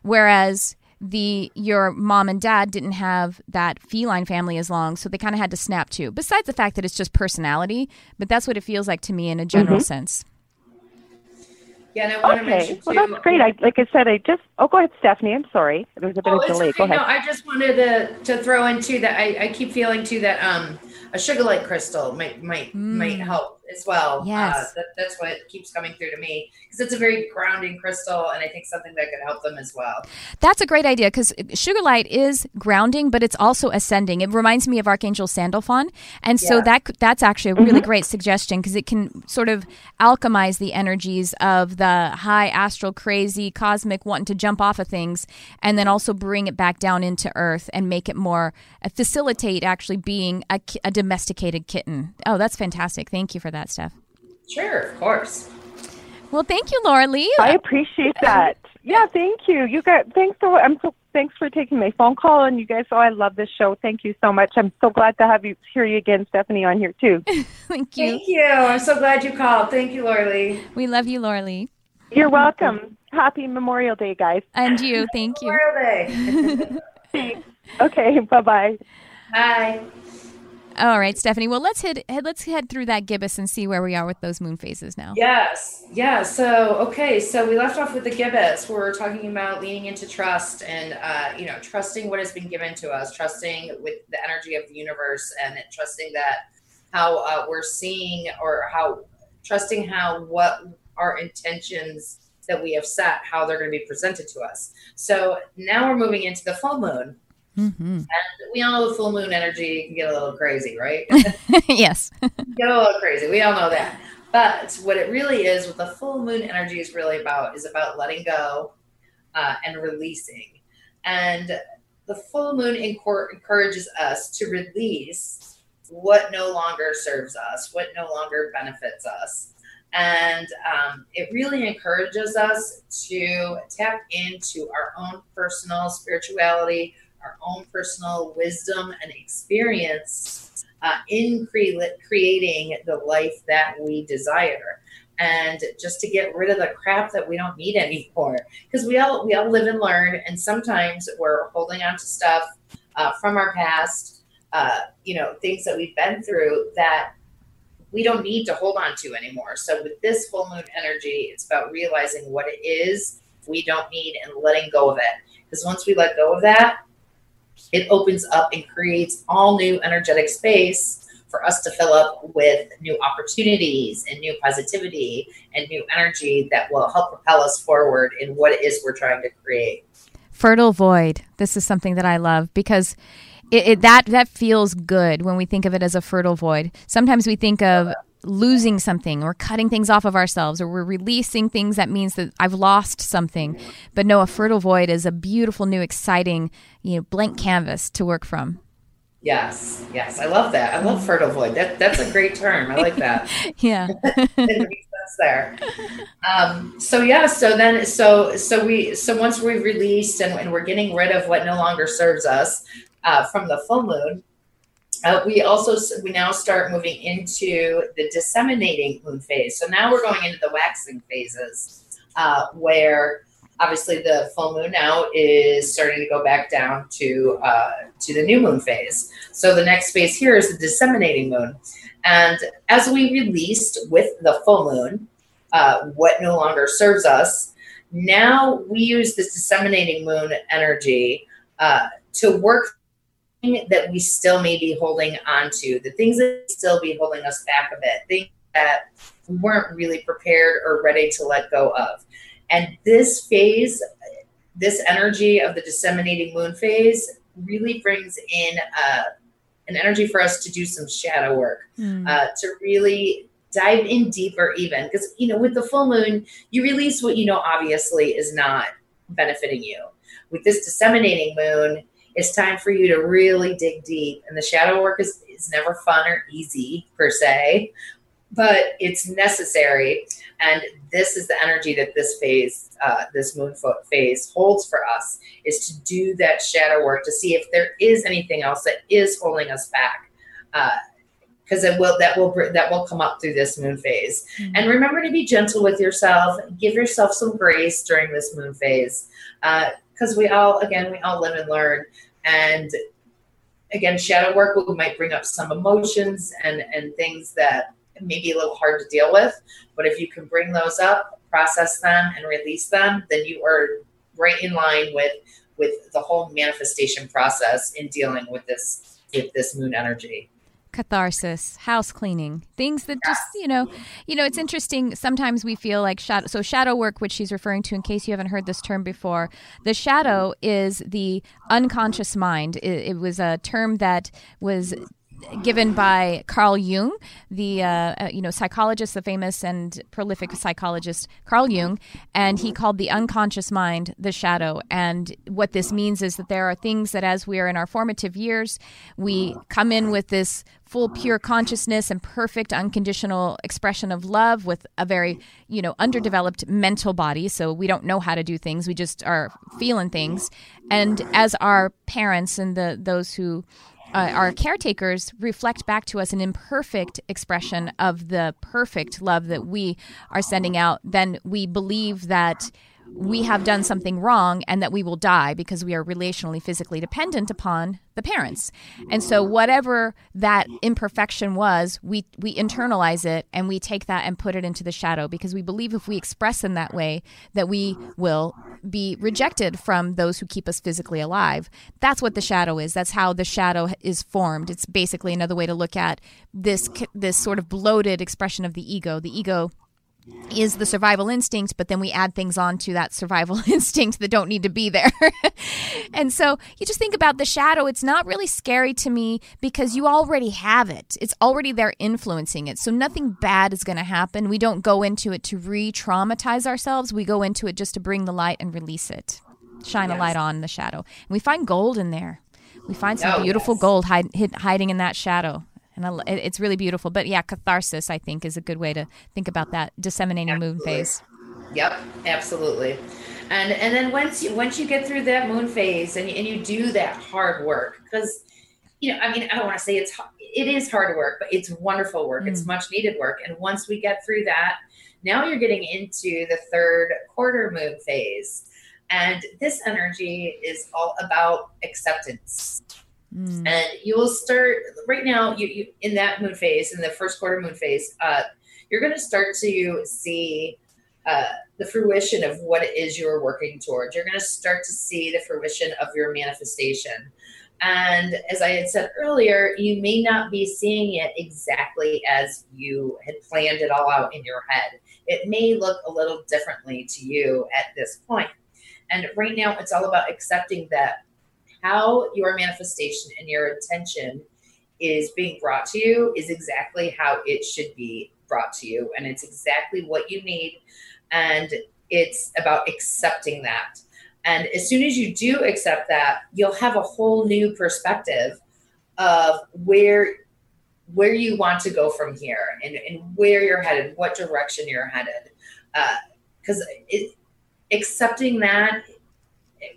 Whereas the your mom and dad didn't have that feline family as long so they kind of had to snap too besides the fact that it's just personality but that's what it feels like to me in a general mm-hmm. sense Yeah, and I want to mention okay. too. Well, that's great. Um, I, like I said, I just, oh, go ahead, Stephanie. I'm sorry. There was a bit Oh, of delay. okay. Go ahead. No, I just wanted to to throw in too that I, I keep feeling too that um a sugilite crystal might might might mm. help as well. Uh, Yes. that, that's what keeps coming through to me because it's a very grounding crystal, and I think something that could help them as well. That's a great idea because sugilite is grounding, but it's also ascending. It reminds me of Archangel Sandalphon, and so Yeah. that that's actually a really great suggestion because it can sort of alchemize the energies of the high astral, crazy, cosmic, wanting to jump off of things, and then also bring it back down into Earth and make it more uh, facilitate actually being a, a domesticated kitten. Oh, that's fantastic! Thank you for that, Steph. Sure, of course. Well, thank you, Laura Lee. I appreciate that. Yeah, thank you. You got thanks for I'm so thanks for taking my phone call and you guys oh I love this show. Thank you so much. I'm so glad to have you hear you again, Stephanie, on here too. thank you. Thank you. I'm so glad you called. Thank you, Laura Lee. We love you, Laura Lee, You're welcome. Happy Memorial Day, guys. and you. Thank you. Memorial Day. Okay, Bye. bye bye. All right, Stephanie. Well, let's head, head let's head through that gibbous and see where we are with those moon phases now. Yes. Yeah. So, okay. So we left off with the gibbous. We're talking about leaning into trust and, uh, you know, trusting what has been given to us, trusting with the energy of the universe and trusting that how uh, we're seeing or how trusting how what our intentions that we have set, how they're going to be presented to us. So now we're moving into the full moon. Hmm And we all know the full moon energy can get a little crazy, right? yes. get a little crazy. We all know that. But what it really is, what the full moon energy is really about, is about letting go uh, and releasing. And the full moon encor- encourages us to release what no longer serves us, what no longer benefits us. And um, it really encourages us to tap into our own personal spirituality, our own personal wisdom and experience uh, in cre- creating the life that we desire. And just to get rid of the crap that we don't need anymore. Because we all we all live and learn and sometimes we're holding on to stuff uh, from our past uh, you know things that we've been through that we don't need to hold on to anymore. So with this full moon energy it's about realizing what it is we don't need and letting go of it. Because once we let go of that it opens up and creates all new energetic space for us to fill up with new opportunities and new positivity and new energy that will help propel us forward in what it is we're trying to create. Fertile void. This is something that I love because it, it, that that feels good when we think of it as a fertile void. Sometimes we think of losing something or cutting things off of ourselves or we're releasing things that means that I've lost something. But no, a fertile void is a beautiful, new, exciting, you know, blank canvas to work from. Yes, yes, I love that. I love fertile void. That that's a great term. I like that. yeah, it makes sense there. Um, so yeah, so then so so we so once we've released and, and we're getting rid of what no longer serves us uh, from the full moon, uh, we also we now start moving into the disseminating moon phase. So now we're going into the waxing phases, uh, where obviously the full moon now is starting to go back down to uh, to the new moon phase. So the next phase here is the disseminating moon, and as we released with the full moon, uh, what no longer serves us, now we use this disseminating moon energy uh, to work that we still may be holding on to, the things that still be holding us back a bit, things that we weren't really prepared or ready to let go of. And this phase, this energy of the disseminating moon phase, really brings in uh, an energy for us to do some shadow work, mm. uh, to really dive in deeper, even because you know, with the full moon, you release what you know obviously is not benefiting you. With this disseminating moon, it's time for you to really dig deep. And the shadow work is, is never fun or easy per se, but it's necessary. And this is the energy that this phase, uh, this moon phase holds for us is to do that shadow work to see if there is anything else that is holding us back. because uh, it will that will that will come up through this moon phase mm-hmm. and remember to be gentle with yourself give yourself some grace during this moon phase because uh, we all again we all live and learn and again, shadow work will might bring up some emotions and, and things that may be a little hard to deal with. But if you can bring those up, process them, and release them, then you are right in line with with the whole manifestation process in dealing with this with this moon energy catharsis, house cleaning, things that just, you know, you know, it's interesting. Sometimes we feel like shadow. So shadow work, which she's referring to, in case you haven't heard this term before, the shadow is the unconscious mind. It, it was a term that was given by Carl Jung, the uh, uh, you know psychologist, the famous and prolific psychologist Carl Jung, and he called the unconscious mind the shadow. And what this means is that there are things that, as we are in our formative years, we come in with this full pure consciousness and perfect unconditional expression of love with a very you know underdeveloped mental body. So we don't know how to do things. We just are feeling things. And as our parents and the those who uh, our caretakers reflect back to us an imperfect expression of the perfect love that we are sending out, then we believe that we have done something wrong and that we will die because we are relationally physically dependent upon the parents. And so whatever that imperfection was, we we internalize it and we take that and put it into the shadow because we believe if we express in that way that we will be rejected from those who keep us physically alive. That's what the shadow is. That's how the shadow is formed. It's basically another way to look at this this sort of bloated expression of the ego. The ego is the survival instinct, but then we add things on to that survival instinct that don't need to be there. and so you just think about the shadow. It's not really scary to me because you already have it, it's already there influencing it. So nothing bad is going to happen. We don't go into it to re traumatize ourselves, we go into it just to bring the light and release it, shine yes. a light on the shadow. And we find gold in there. We find some oh, beautiful yes. gold hide, hid, hiding in that shadow and I, it's really beautiful. But yeah, catharsis I think is a good way to think about that disseminating absolutely. moon phase. Yep, absolutely. And and then once you once you get through that moon phase and and you do that hard work because you know I mean I don't want to say it's it is hard work but it's wonderful work. Mm. It's much needed work. And once we get through that, now you're getting into the third quarter moon phase. And this energy is all about acceptance. Mm. And you will start right now. You, you in that moon phase, in the first quarter moon phase, uh, you're going to start to see uh, the fruition of what it is you're working towards. You're going to start to see the fruition of your manifestation. And as I had said earlier, you may not be seeing it exactly as you had planned it all out in your head. It may look a little differently to you at this point. And right now, it's all about accepting that how your manifestation and your attention is being brought to you is exactly how it should be brought to you. And it's exactly what you need. And it's about accepting that. And as soon as you do accept that, you'll have a whole new perspective of where where you want to go from here and, and where you're headed, what direction you're headed. Because uh, accepting that,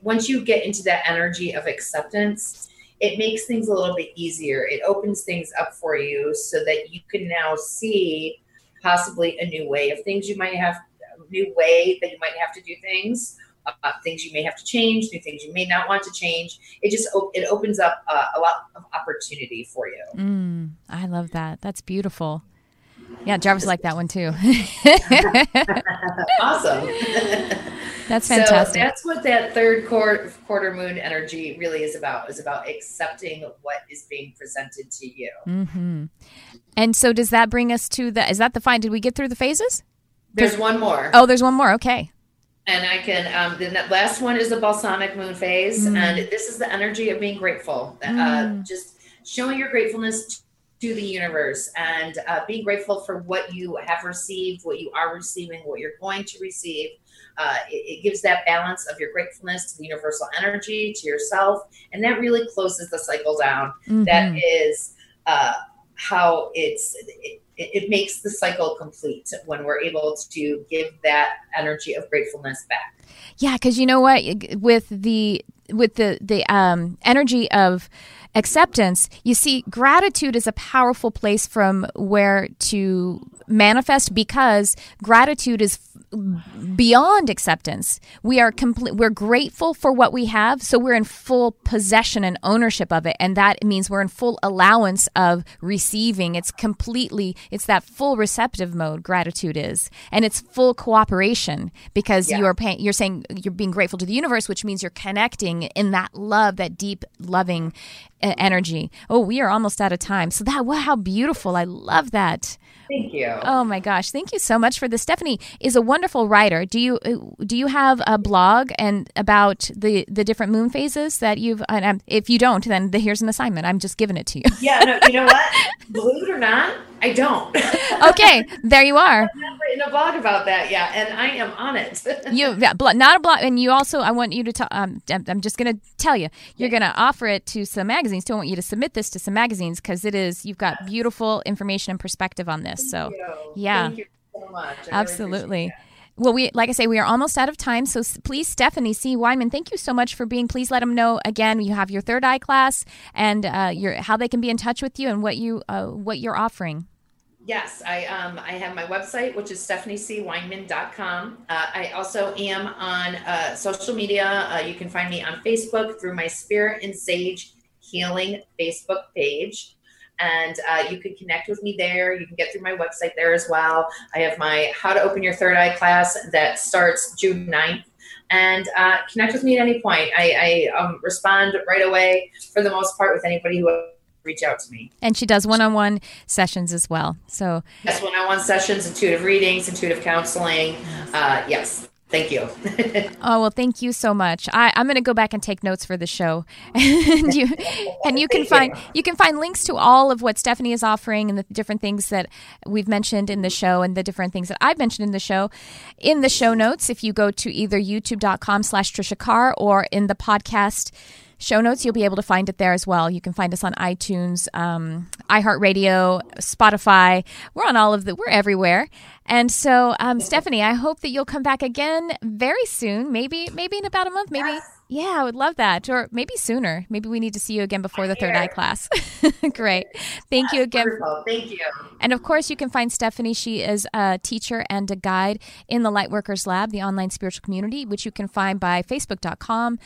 once you get into that energy of acceptance, it makes things a little bit easier. It opens things up for you so that you can now see possibly a new way of things you might have, a new way that you might have to do things. Uh, things you may have to change, new things you may not want to change. It just it opens up uh, a lot of opportunity for you. Mm, I love that. That's beautiful. Yeah, Jarvis liked that one too. awesome. That's fantastic. So that's what that third quarter, quarter moon energy really is about. Is about accepting what is being presented to you. Mm-hmm. And so, does that bring us to the? Is that the fine? Did we get through the phases? There's one more. Oh, there's one more. Okay. And I can. Um, the last one is the balsamic moon phase, mm. and this is the energy of being grateful. Uh, mm. Uh, just showing your gratefulness to the universe and uh, being grateful for what you have received, what you are receiving, what you're going to receive. Uh, it, it, gives that balance of your gratefulness to the universal energy, to yourself, and that really closes the cycle down. Mm-hmm. That is uh, how it's. It, it makes the cycle complete when we're able to give that energy of gratefulness back. Yeah, because you know what, with the with the the um, energy of acceptance, you see, gratitude is a powerful place from where to manifest because gratitude is beyond acceptance. We are complete we're grateful for what we have, so we're in full possession and ownership of it and that means we're in full allowance of receiving. It's completely it's that full receptive mode gratitude is. And it's full cooperation because yeah. you are paying you're saying you're being grateful to the universe, which means you're connecting in that love, that deep loving energy. Oh, we are almost out of time. So that wow, how beautiful. I love that. Thank you. Oh my gosh, thank you so much for this. Stephanie is a wonderful writer. Do you uh, do you have a blog and about the the different moon phases that you've? And if you don't, then the, here's an assignment. I'm just giving it to you. Yeah, no, you know what? Believe it or not, I don't. okay, there you are. I've written a blog about that yet, and I am on it. you yeah, not a blog, and you also I want you to. T- um, I'm just going to tell you, you're going to offer it to some magazines. So I want you to submit this to some magazines because it is you've got beautiful information and perspective on this. Thank so you. yeah, Thank you so absolutely. Well, we like I say, we are almost out of time. So please, Stephanie C. Weinman, thank you so much for being. Please let them know again. You have your third eye class and uh, your how they can be in touch with you and what you uh, what you're offering. Yes, I um I have my website, which is stephaniecweinman.com. Uh, I also am on uh, social media. Uh, you can find me on Facebook through my Spirit and Sage Healing Facebook page. And uh, you can connect with me there. You can get through my website there as well. I have my How to Open Your Third Eye class that starts June 9th and uh, connect with me at any point. I, I um, respond right away for the most part with anybody who reach out to me. And she does one-on-one sessions as well. So yes, one-on-one sessions, intuitive readings, intuitive counseling. Uh, yes. Thank you. oh well, thank you so much. I, I'm going to go back and take notes for the show, and you and you can find you. you can find links to all of what Stephanie is offering and the different things that we've mentioned in the show and the different things that I've mentioned in the show in the show notes. If you go to either YouTube.com/slash Trisha Carr or in the podcast show notes, you'll be able to find it there as well. You can find us on iTunes, um, iHeartRadio, Spotify. We're on all of the, we're everywhere. And so, um, Stephanie, I hope that you'll come back again very soon. Maybe, maybe in about a month. Maybe, yeah, I would love that. Or maybe sooner. Maybe we need to see you again before the third eye class. Great. Thank you again. Wonderful. Thank you. And of course, you can find Stephanie. She is a teacher and a guide in the Lightworkers Lab, the online spiritual community, which you can find by facebook.com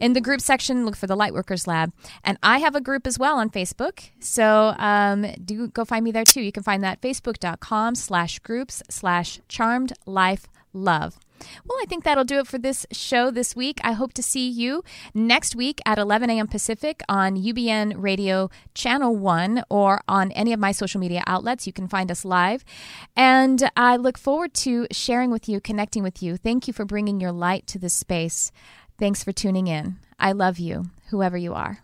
in the group section, look for the Lightworkers Lab. And I have a group as well on Facebook. So um, do go find me there too. You can find that facebook.com slash groups slash charmed life love. Well, I think that'll do it for this show this week. I hope to see you next week at 11 a.m. Pacific on UBN Radio Channel 1 or on any of my social media outlets. You can find us live. And I look forward to sharing with you, connecting with you. Thank you for bringing your light to this space. Thanks for tuning in. I love you, whoever you are.